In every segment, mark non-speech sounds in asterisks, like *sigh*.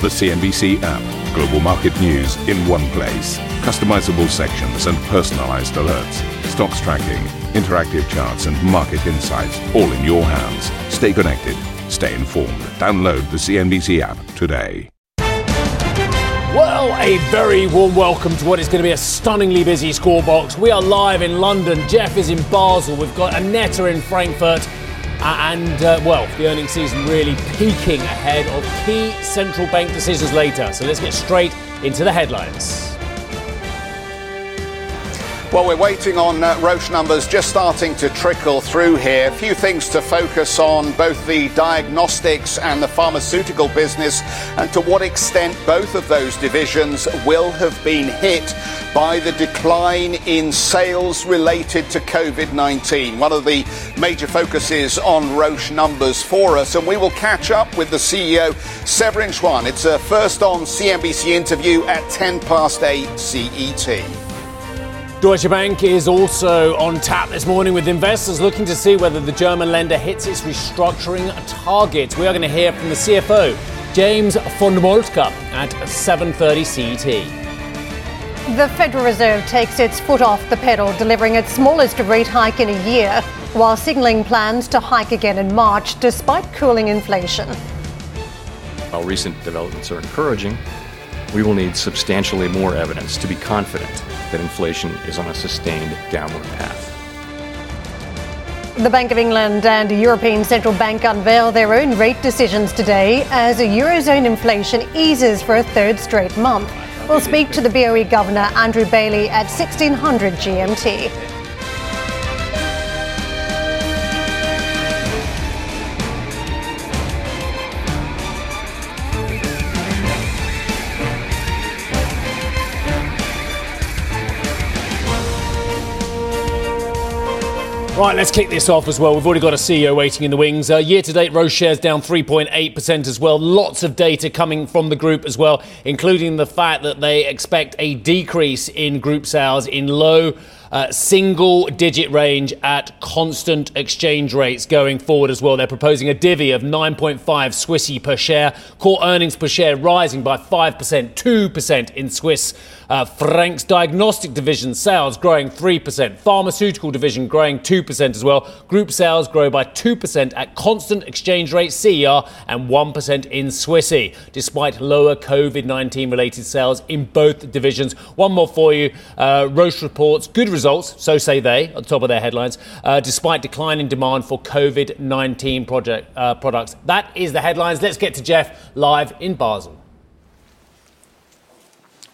The CNBC app. Global market news in one place. Customizable sections and personalized alerts. Stocks tracking, interactive charts, and market insights all in your hands. Stay connected. Stay informed. Download the CNBC app today. Well, a very warm welcome to what is going to be a stunningly busy Squawk Box. We are live in London. Geoff is in Basel. We've got Annette in Frankfurt. Uh, and, uh, well, the earnings season really peaking ahead of key central bank decisions later. So let's get straight into the headlines. Well, we're waiting on uh, Roche numbers just starting to trickle through here. A few things to focus on both the diagnostics and the pharmaceutical business, and to what extent both of those divisions will have been hit by the decline in sales related to COVID 19. One of the major focuses on Roche numbers for us, and we will catch up with the CEO, Severin Schwan. It's a first on CNBC interview at 10 past 8 CET. Deutsche Bank is also on tap this morning with investors looking to see whether the German lender hits its restructuring target. We are going to hear from the CFO, James von Moltke, at 7:30 CET. The Federal Reserve takes its foot off the pedal, delivering its smallest rate hike in a year, while signaling plans to hike again in March despite cooling inflation. While recent developments are encouraging, we will need substantially more evidence to be confident that inflation is on a sustained downward path. The Bank of England and European Central Bank unveil their own rate decisions today as a Eurozone inflation eases for a third straight month. We'll speak to the BOE Governor Andrew Bailey at 1600 GMT. Right, let's kick this off as well. We've already got a CEO waiting in the wings. Uh, year to date, Roche shares down 3.8% as well. Lots of data coming from the group as well, including the fact that they expect a decrease in group sales in low uh, single digit range at constant exchange rates going forward as well. They're proposing a divvy of 9.5 Swissy per share, core earnings per share rising by 5%, 2% in Swiss uh, francs. Diagnostic division sales growing 3%, pharmaceutical division growing 2% as well. Group sales grow by 2% at constant exchange rate CER and 1% in Swissy, despite lower COVID 19 related sales in both divisions. One more for you. Uh, Roche reports good results, so say they, on top of their headlines, uh, despite decline in demand for COVID 19 project uh, products. That is the headlines. Let's get to Geoff live in Basel.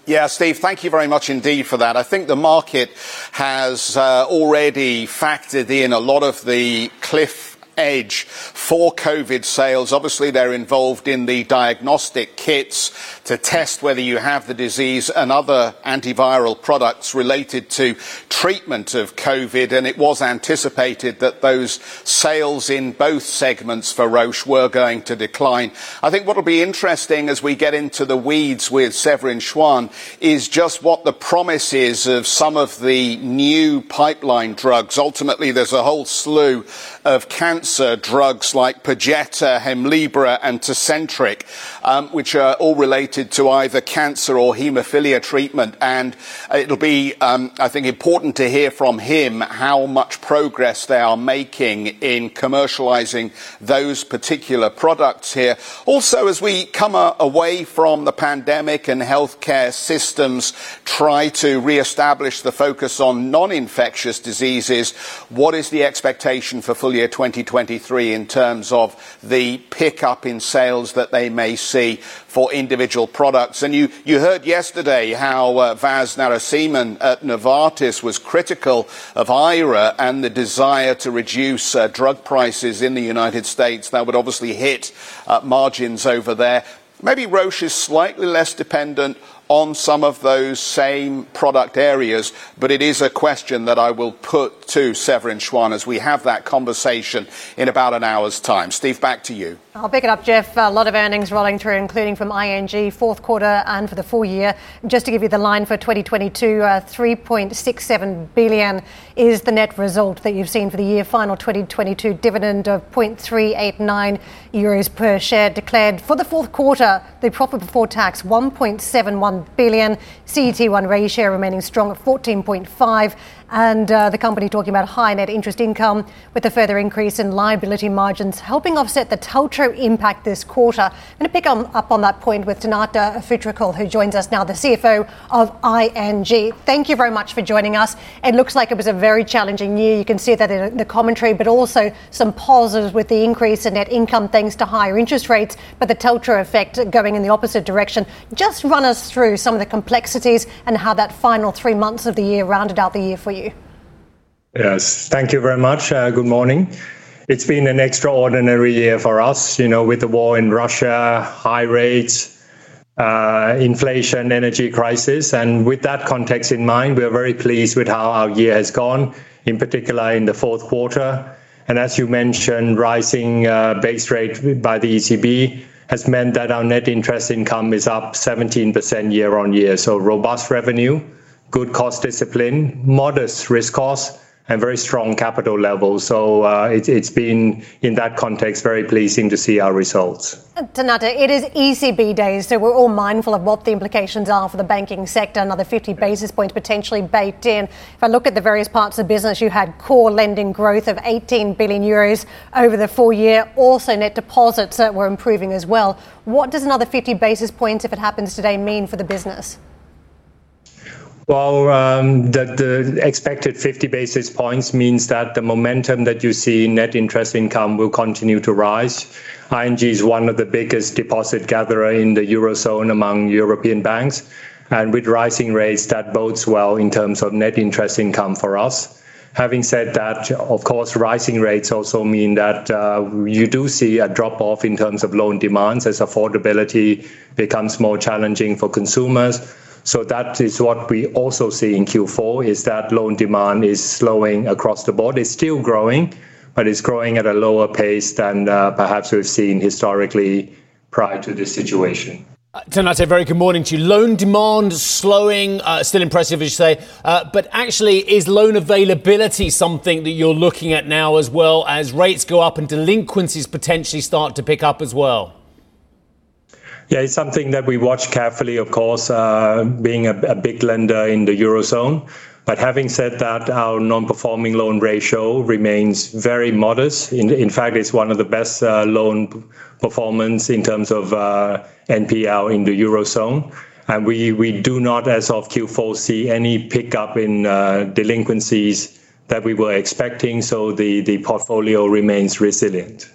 Yeah, Steve, thank you very much indeed for that. I think the market has uh, already factored in a lot of the cliff edge for COVID sales. Obviously, they're involved in the diagnostic kits to test whether you have the disease and other antiviral products related to treatment of COVID. And it was anticipated that those sales in both segments for Roche were going to decline. I think what will be interesting as we get into the weeds with Severin Schwan is just what the promise is of some of the new pipeline drugs. Ultimately, there's a whole slew of cancer drugs like Perjeta, Hemlibra, and Tecentriq, um, which are all related to either cancer or haemophilia treatment. And it'll be, um, I think, important to hear from him how much progress they are making in commercializing those particular products here. Also, as we come away from the pandemic and healthcare systems try to re-establish the focus on non-infectious diseases, what is the expectation for full year 2023 in terms of the pickup in sales that they may see for individual products. And you, you heard yesterday how uh, Vas Narasimhan at Novartis was critical of IRA and the desire to reduce uh, drug prices in the United States. That would obviously hit uh, margins over there. Maybe Roche is slightly less dependent on some of those same product areas, but it is a question that I will put to Severin Schwan as we have that conversation in about an hour's time. Steve, back to you. I'll pick it up, Geoff. A lot of earnings rolling through, including from ING, fourth quarter and for the full year. Just to give you the line for 2022, uh, 3.67 billion is the net result that you've seen for the year. Final 2022 dividend of 0.389 euros per share declared for the fourth quarter. The profit before tax 1.71 billion. CET1 ratio remaining strong at 14.5 and uh, the company talking about high net interest income with a further increase in liability margins, helping offset the TLTRO impact this quarter. I'm going to pick on, up on that point with Tanate Phutrakul, who joins us now, the CFO of ING. Thank you very much for joining us. It looks like it was a very challenging year. You can see that in the commentary, but also some positives with the increase in net income thanks to higher interest rates, but the TLTRO effect going in the opposite direction. Just run us through some of the complexities and how that final three months of the year rounded out the year for you. Yes, thank you very much. Uh, good morning. It's been an extraordinary year for us, you know, with the war in Russia, high rates, uh, inflation, energy crisis. And with that context in mind, we're very pleased with how our year has gone, in particular in the fourth quarter. And as you mentioned, rising uh, base rate by the ECB has meant that our net interest income is up 17% year on year. So robust revenue, good cost discipline, modest risk costs, and very strong capital levels. So uh, it, has been, in that context, very pleasing to see our results. Tanate, it is ECB days, so we're all mindful of what the implications are for the banking sector. Another 50 basis points potentially baked in. If I look at the various parts of business, you had core lending growth of 18 billion euros over the full year. Also, net deposits were improving as well. What does another 50 basis points, if it happens today, mean for the business? Well, um, the, the expected 50 basis points means that the momentum that you see in net interest income will continue to rise. ING is one of the biggest deposit gatherer in the Eurozone among European banks. And with rising rates, that bodes well in terms of net interest income for us. Having said that, of course, rising rates also mean that uh, you do see a drop off in terms of loan demands as affordability becomes more challenging for consumers that is what we also see in Q4, is that loan demand is slowing across the board. It's still growing, but it's growing at a lower pace than uh, perhaps we've seen historically prior to this situation. Uh, Tanate, very good morning to you. Loan demand slowing, uh, still impressive, as you say, but actually, is loan availability something that you're looking at now as well as rates go up and delinquencies potentially start to pick up as well? Yeah, it's something that we watch carefully, of course, uh, being a, a, big lender in the Eurozone. But having said that, our non-performing loan ratio remains very modest. In, in fact, it's one of the best uh, loan performance in terms of uh, NPL in the Eurozone. And we, we do not, as of Q4, see any pickup in uh, delinquencies that we were expecting. So the, the portfolio remains resilient.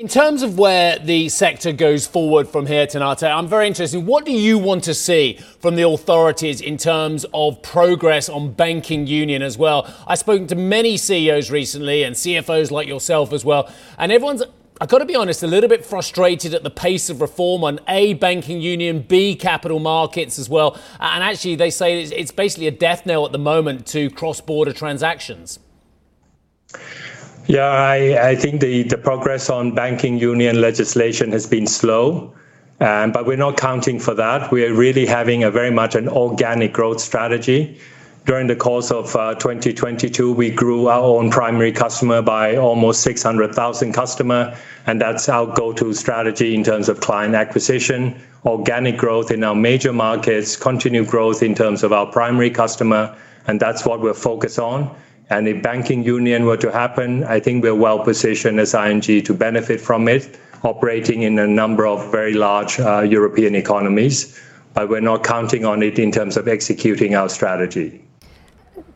In terms of where the sector goes forward from here, Tanate, I'm very interested. What do you want to see from the authorities in terms of progress on banking union as well? I've spoken to many CEOs recently and CFOs like yourself as well, and everyone's I've got to be honest, a little bit frustrated at the pace of reform on A, banking union, B, capital markets as well. And actually, they say it's basically a death knell at the moment to cross border transactions. Yeah, I, I think the, the progress on banking union legislation has been slow. Um, but we're not counting for that. We're really having a very much an organic growth strategy. During the course of uh, 2022, we grew our own primary customer by almost 600,000 customer, and that's our go-to strategy in terms of client acquisition, organic growth in our major markets, continued growth in terms of our primary customer, and that's what we're focused on. And if banking union were to happen, I think we're well positioned as ING to benefit from it, operating in a number of very large uh, European economies. But we're not counting on it in terms of executing our strategy.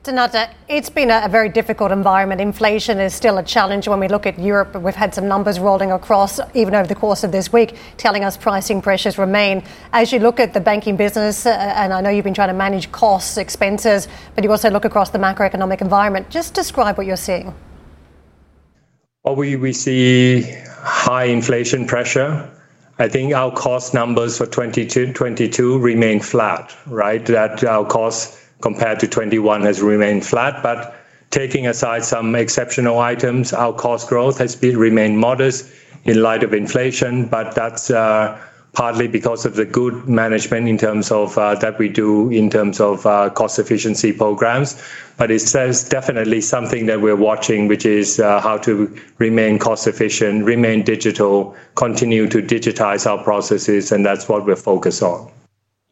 Tanate, it's been a, very difficult environment. Inflation is still a challenge when we look at Europe. We've had some numbers rolling across even over the course of this week telling us pricing pressures remain. As you look at the banking business, uh, and I know you've been trying to manage costs, expenses, but you also look across the macroeconomic environment, just describe what you're seeing. Well, we, we see high inflation pressure. I think our cost numbers for 2022 remain flat, right? That our cost compared to 21 has remained flat, but taking aside some exceptional items, our cost growth has remained modest in light of inflation, but that's uh, partly because of the good management in terms of uh, that we do in terms of uh, cost efficiency programs. But it's definitely something that we're watching, which is how to remain cost efficient, remain digital, continue to digitize our processes, and that's what we're focused on.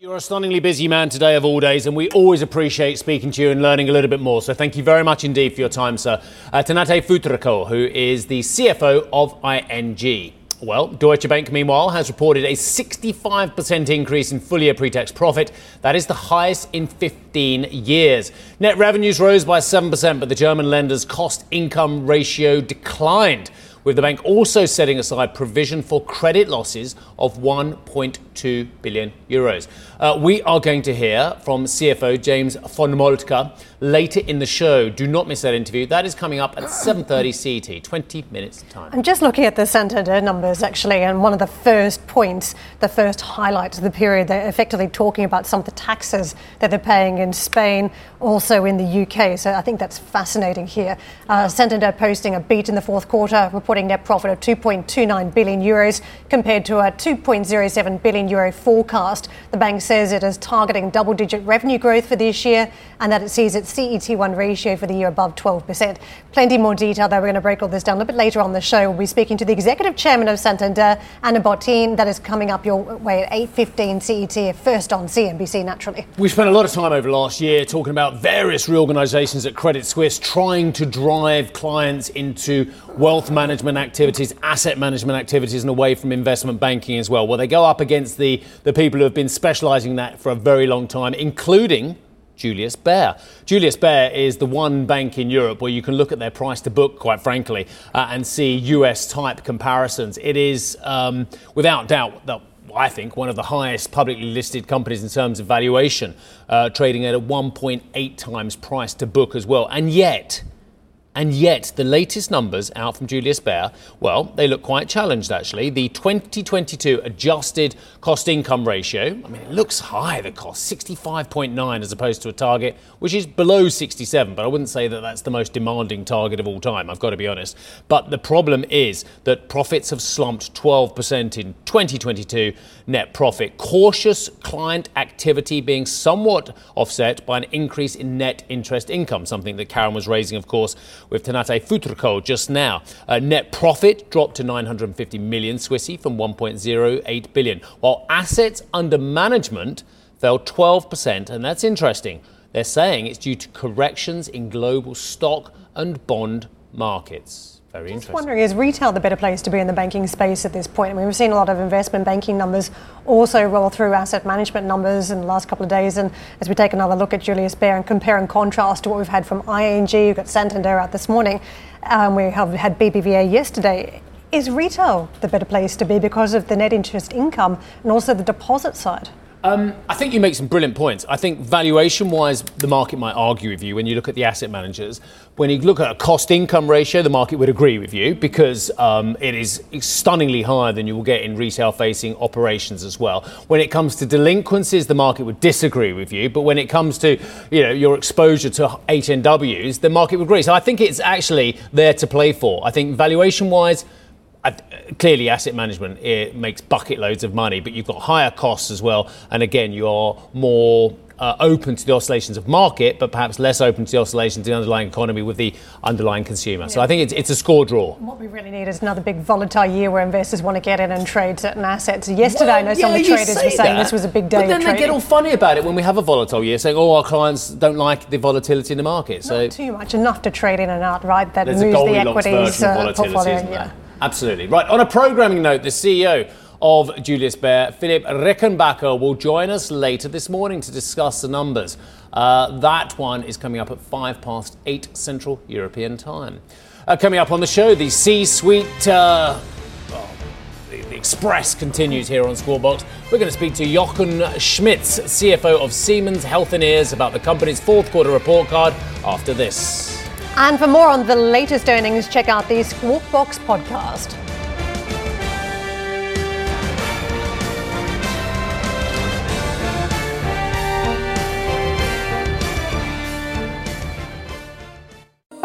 You're a stunningly busy man today of all days, and we always appreciate speaking to you and learning a little bit more. So thank you very much indeed for your time, sir. Uh, Tanate Phutrakul, who is the CFO of ING. Well, Deutsche Bank, meanwhile, has reported a 65% increase in full year pre tax profit. That is the highest in 15 years. Net revenues rose by 7%, but the German lender's cost income ratio declined with the bank also setting aside provision for credit losses of 1.2 billion euros. Uh, we are going to hear from CFO James von Moltke later in the show. Do not miss that interview. That is coming up at *gasps* 7:30 CT, 20 minutes time. I'm just looking at the Santander numbers actually, and one of the first points, the first highlights of the period, they're effectively talking about some of the taxes that they're paying in Spain, also in the UK. So I think that's fascinating here. Uh, Santander posting a beat in the fourth quarter, reporting net profit of 2.29 billion euros compared to a 2.07 billion euro forecast. The bank says it is targeting double-digit revenue growth for this year, and that it sees its CET1 ratio for the year above 12%. Plenty more detail, though. We're going to break all this down a little bit later on the show. We'll be speaking to the executive chairman of Santander, Ana Botín. That is coming up your way at 8.15 CET, first on CNBC, naturally. We spent a lot of time over last year talking about various reorganisations at Credit Suisse trying to drive clients into wealth management activities, asset management activities, and away from investment banking as well. Well, they go up against the, the people who have been specialising that for a very long time, including Julius Baer. Julius Baer is the one bank in Europe where you can look at their price to book, quite frankly, uh, and see US type comparisons. It is, um, without doubt, the, I think, one of the highest publicly listed companies in terms of valuation, uh, trading at a 1.8 times price to book as well. And yet, and yet, the latest numbers out from Julius Baer, well, they look quite challenged actually. The 2022 adjusted cost income ratio, I mean, it looks high, the cost, 65.9 as opposed to a target which is below 67, but I wouldn't say that that's the most demanding target of all time, I've got to be honest. But the problem is that profits have slumped 12% in 2022 net profit. Cautious client activity being somewhat offset by an increase in net interest income, something that Karen was raising, of course with Tanate Phutrakul just now. Uh, net profit dropped to 950 million Swissy from 1.08 billion, while assets under management fell 12%, and that's interesting. They're saying it's due to corrections in global stock and bond markets. Very Just interesting. wondering, is retail the better place to be in the banking space at this point? I mean, we've seen a lot of investment banking numbers also roll through asset management numbers in the last couple of days. And as we take another look at Julius Baer and compare and contrast to what we've had from ING, we've got Santander out this morning, um, we have had BBVA yesterday. Is retail the better place to be because of the net interest income and also the deposit side? Um, I think you make some brilliant points. I think valuation wise, the market might argue with you when you look at the asset managers. When you look at a cost income ratio, the market would agree with you because um, it is stunningly higher than you will get in retail facing operations as well. When it comes to delinquencies, the market would disagree with you. But when it comes to you know, your exposure to HNWs, the market would agree. So I think it's actually there to play for. I think valuation wise, clearly asset management it makes bucket loads of money, but you've got higher costs as well. And again, you're more uh, open to the oscillations of market, but perhaps less open to the oscillations of the underlying economy with the underlying consumer. Yeah. So I think it's, it's a score draw. What we really need is another big volatile year where investors want to get in and trade certain assets. Yesterday, well, I know yeah, some of the traders were saying that, this was a big day. But then they get all funny about it when we have a volatile year, saying, "Oh, our clients don't like the volatility in the market." So Not too much, enough to trade in and out, right? That moves the equities uh, portfolio. Yeah. Absolutely. Right, on a programming note, the CEO of Julius Baer, Philipp Rickenbacher, will join us later this morning to discuss the numbers. Uh, that one is coming up at five past eight Central European Time. Uh, coming up on the show, the C suite. Uh, the, Express continues here on Squawk We're going to speak to Jochen Schmitz, CFO of Siemens Healthineers, about the company's fourth quarter report card after this. And for more on the latest earnings, check out the Squawk Box podcast.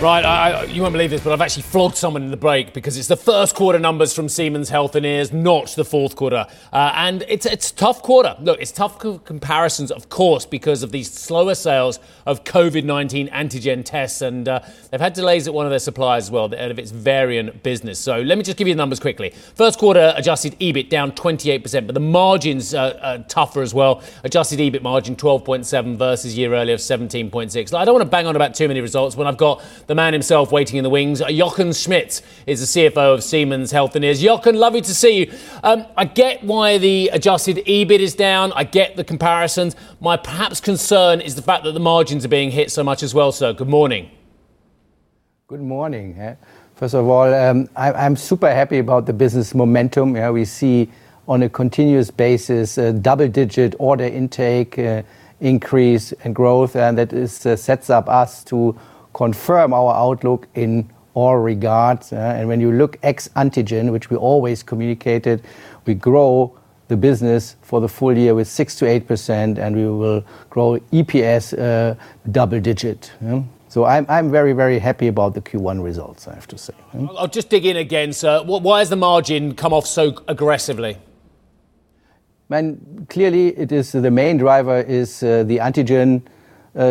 Right, I, I, you won't believe this, but I've actually flogged someone in the break because it's the first quarter numbers from Siemens Healthineers, not the fourth quarter. Uh, and it's it's a tough quarter. Look, it's tough co- comparisons, of course, because of these slower sales of COVID 19 antigen tests. And uh, they've had delays at one of their suppliers as well, out of its Varian business. So let me just give you the numbers quickly. First quarter adjusted EBIT down 28%, but the margins are, are tougher as well. Adjusted EBIT margin 12.7 versus year earlier of 17.6. I don't want to bang on about too many results when I've got the man himself waiting in the wings. Jochen Schmitz is the CFO of Siemens Healthineers. Jochen, lovely to see you. Um, I get why the adjusted EBIT is down. I get the comparisons. My perhaps concern is the fact that the margins are being hit so much as well, sir. Good morning. Good morning. First of all, um, I, am super happy about the business momentum. Yeah, we see on a continuous basis double-digit order intake uh, increase and growth, and that is, uh, sets up us to confirm our outlook in all regards. Eh? And when you look ex antigen, which we always communicated, we grow the business for the full year with 6%-8%, and we will grow EPS uh, eh, double digit. Eh? So I'm very, very happy about the Q1 results, I have to say. I'll just dig in again, sir. Why has the margin come off so aggressively? Man, clearly, it is the main driver is the antigen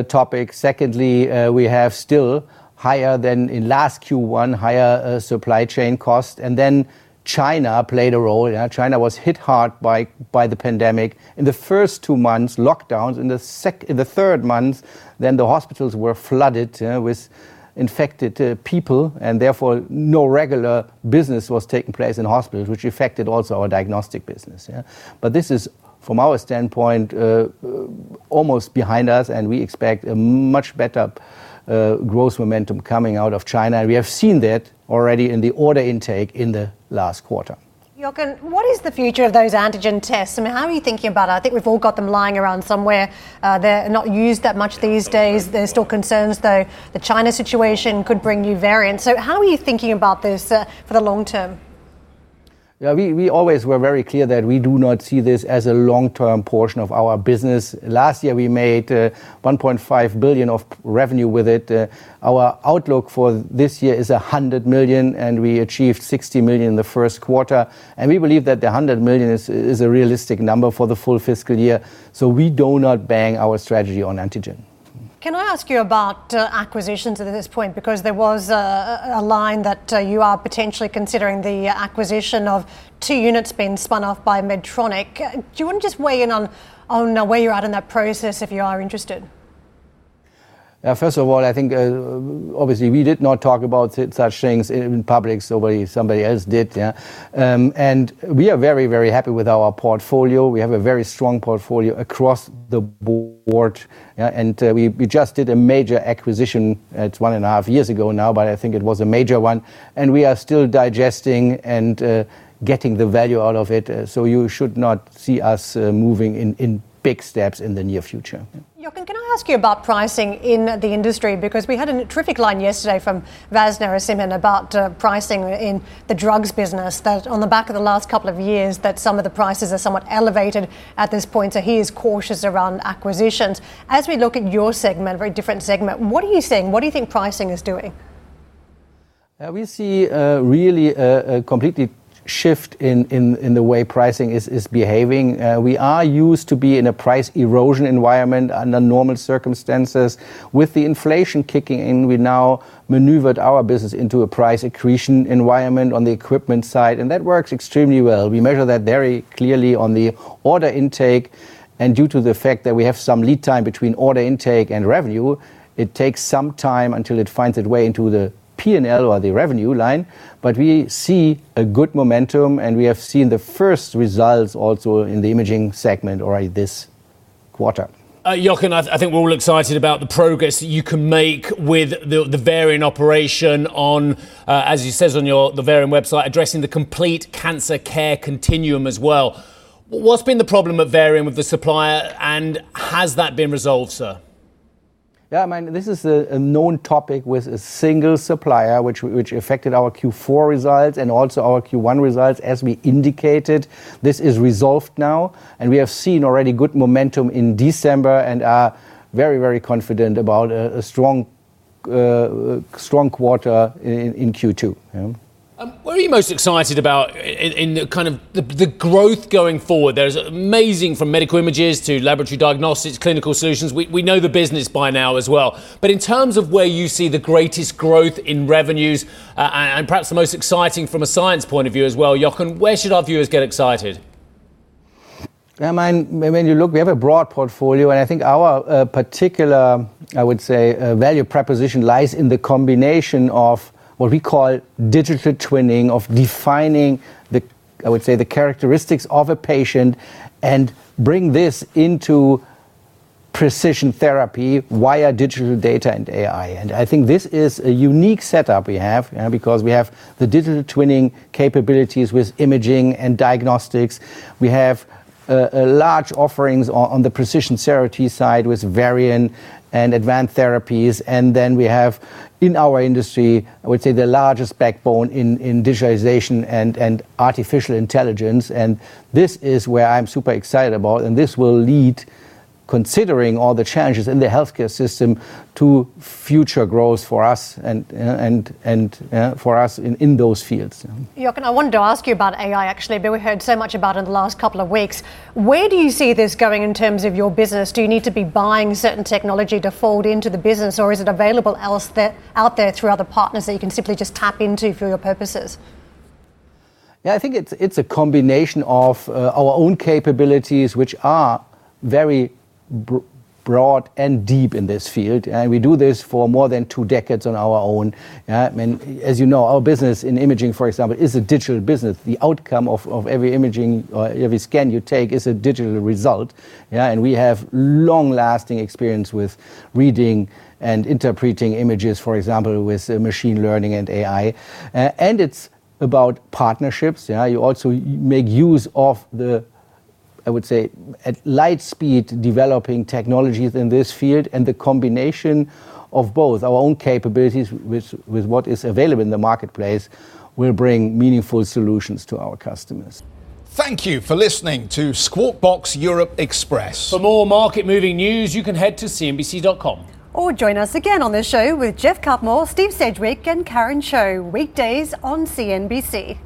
topic. Secondly, uh, we have still higher than in last Q1, higher uh, supply chain cost. And then China played a role. China was hit hard by the pandemic. In the first two months, lockdowns. In the third month, then the hospitals were flooded with infected people, and therefore, no regular business was taking place in hospitals, which affected also our diagnostic business. But this is from our standpoint, uh, uh, almost behind us, and we expect a much better uh, growth momentum coming out of China. And we have seen that already in the order intake in the last quarter. Jochen, what is the future of those antigen tests? I mean, how are you thinking about it? I think we've all got them lying around somewhere. They're not used that much these days. There's still concerns, though, the China situation could bring new variants. So, how are you thinking about this for the long term? Yeah, we, we always were very clear that we do not see this as a long-term portion of our business. Last year we made uh, 1.5 billion of revenue with it. Uh, our outlook for this year is 100 million, and we achieved 60 million in the first quarter. And we believe that the 100 million is, is a realistic number for the full fiscal year. So we do not bang our strategy on antigen. Can I ask you about uh, acquisitions at this point? Because there was a, a line that uh, you are potentially considering the acquisition of two units being spun off by Medtronic. Uh, do you want to just weigh in on, on uh, where you're at in that process if you are interested? Uh, first of all, I think uh, obviously we did not talk about such things in public. Somebody, somebody else did, yeah. Um, and we are very, very happy with our portfolio. We have a very strong portfolio across the board. Yeah, and uh, we, just did a major acquisition. It's one and a half years ago now, but I think it was a major one. And we are still digesting and getting the value out of it. So you should not see us moving in, in big steps in the near future. Jochen, can I ask you about pricing in the industry? Because we had a terrific line yesterday from Vas Narasimhan about uh, pricing in the drugs business, that on the back of the last couple of years, that some of the prices are somewhat elevated at this point. So he is cautious around acquisitions. As we look at your segment, a very different segment, what are you seeing? What do you think pricing is doing? Uh, we see uh, really a, a completely shift in, in, in the way pricing is, is behaving. Uh, we are used to be in a price erosion environment under normal circumstances. With the inflation kicking in, we now maneuvered our business into a price accretion environment on the equipment side, and that works extremely well. We measure that very clearly on the order intake, and due to the fact that we have some lead time between order intake and revenue, it takes some time until it finds its way into the P&L or the revenue line, but we see a good momentum, and we have seen the first results also in the imaging segment already this quarter. Uh, Jochen, I, think we're all excited about the progress that you can make with the, Varian operation on, uh, as you says on your the Varian website, addressing the complete cancer care continuum as well. What's been the problem at Varian with the supplier, and has that been resolved, sir? Yeah, I mean, this is a, known topic with a single supplier, which, which affected our Q4 results and also our Q1 results, as we indicated. This is resolved now, and we have seen already good momentum in December and are very, very confident about a, uh, strong quarter in Q2. Um, what are you most excited about in, in the kind of the, the, growth going forward? There's amazing from medical images to laboratory diagnostics, clinical solutions. We, we know the business by now as well. But in terms of where you see the greatest growth in revenues uh, and, and, perhaps the most exciting from a science point of view as well, Jochen, where should our viewers get excited? I mean, when you look, we have a broad portfolio, and I think our uh, particular, I would say, uh, value proposition lies in the combination of what we call digital twinning of defining the, I would say, the characteristics of a patient and bring this into precision therapy via digital data and AI. And I think this is a unique setup we have yeah, because we have the digital twinning capabilities with imaging and diagnostics. We have uh, uh, large offerings on, on, the precision therapy side with Varian and advanced therapies. And then we have in our industry, I would say the largest backbone in, in digitalization and, and artificial intelligence. And this is where I'm super excited about. And this will lead considering all the challenges in the healthcare system to future growth for us and and and uh, for us in, in those fields. Jochen, I wanted to ask you about AI actually, but we heard so much about it in the last couple of weeks. Where do you see this going in terms of your business? Do you need to be buying certain technology to fold into the business, or is it available out there through other partners that you can simply just tap into for your purposes? Yeah, I think it's it's a combination of uh, our own capabilities, which are very broad and deep in this field. And we do this for more than two decades on our own. Yeah? Mean, as you know, our business in imaging, for example, is a digital business. The outcome of, of every imaging or every scan you take is a digital result. Yeah? And we have long lasting experience with reading and interpreting images, for example, with uh, machine learning and AI. Uh, and it's about partnerships. Yeah? You also make use of the I would say, at light speed developing technologies in this field and the combination of both our own capabilities with, with what is available in the marketplace will bring meaningful solutions to our customers. Thank you for listening to Squawk Box Europe Express. For more market moving news, you can head to CNBC.com. Or join us again on the show with Geoff Cutmore, Steve Sedgwick, and Karen Tso, weekdays on CNBC.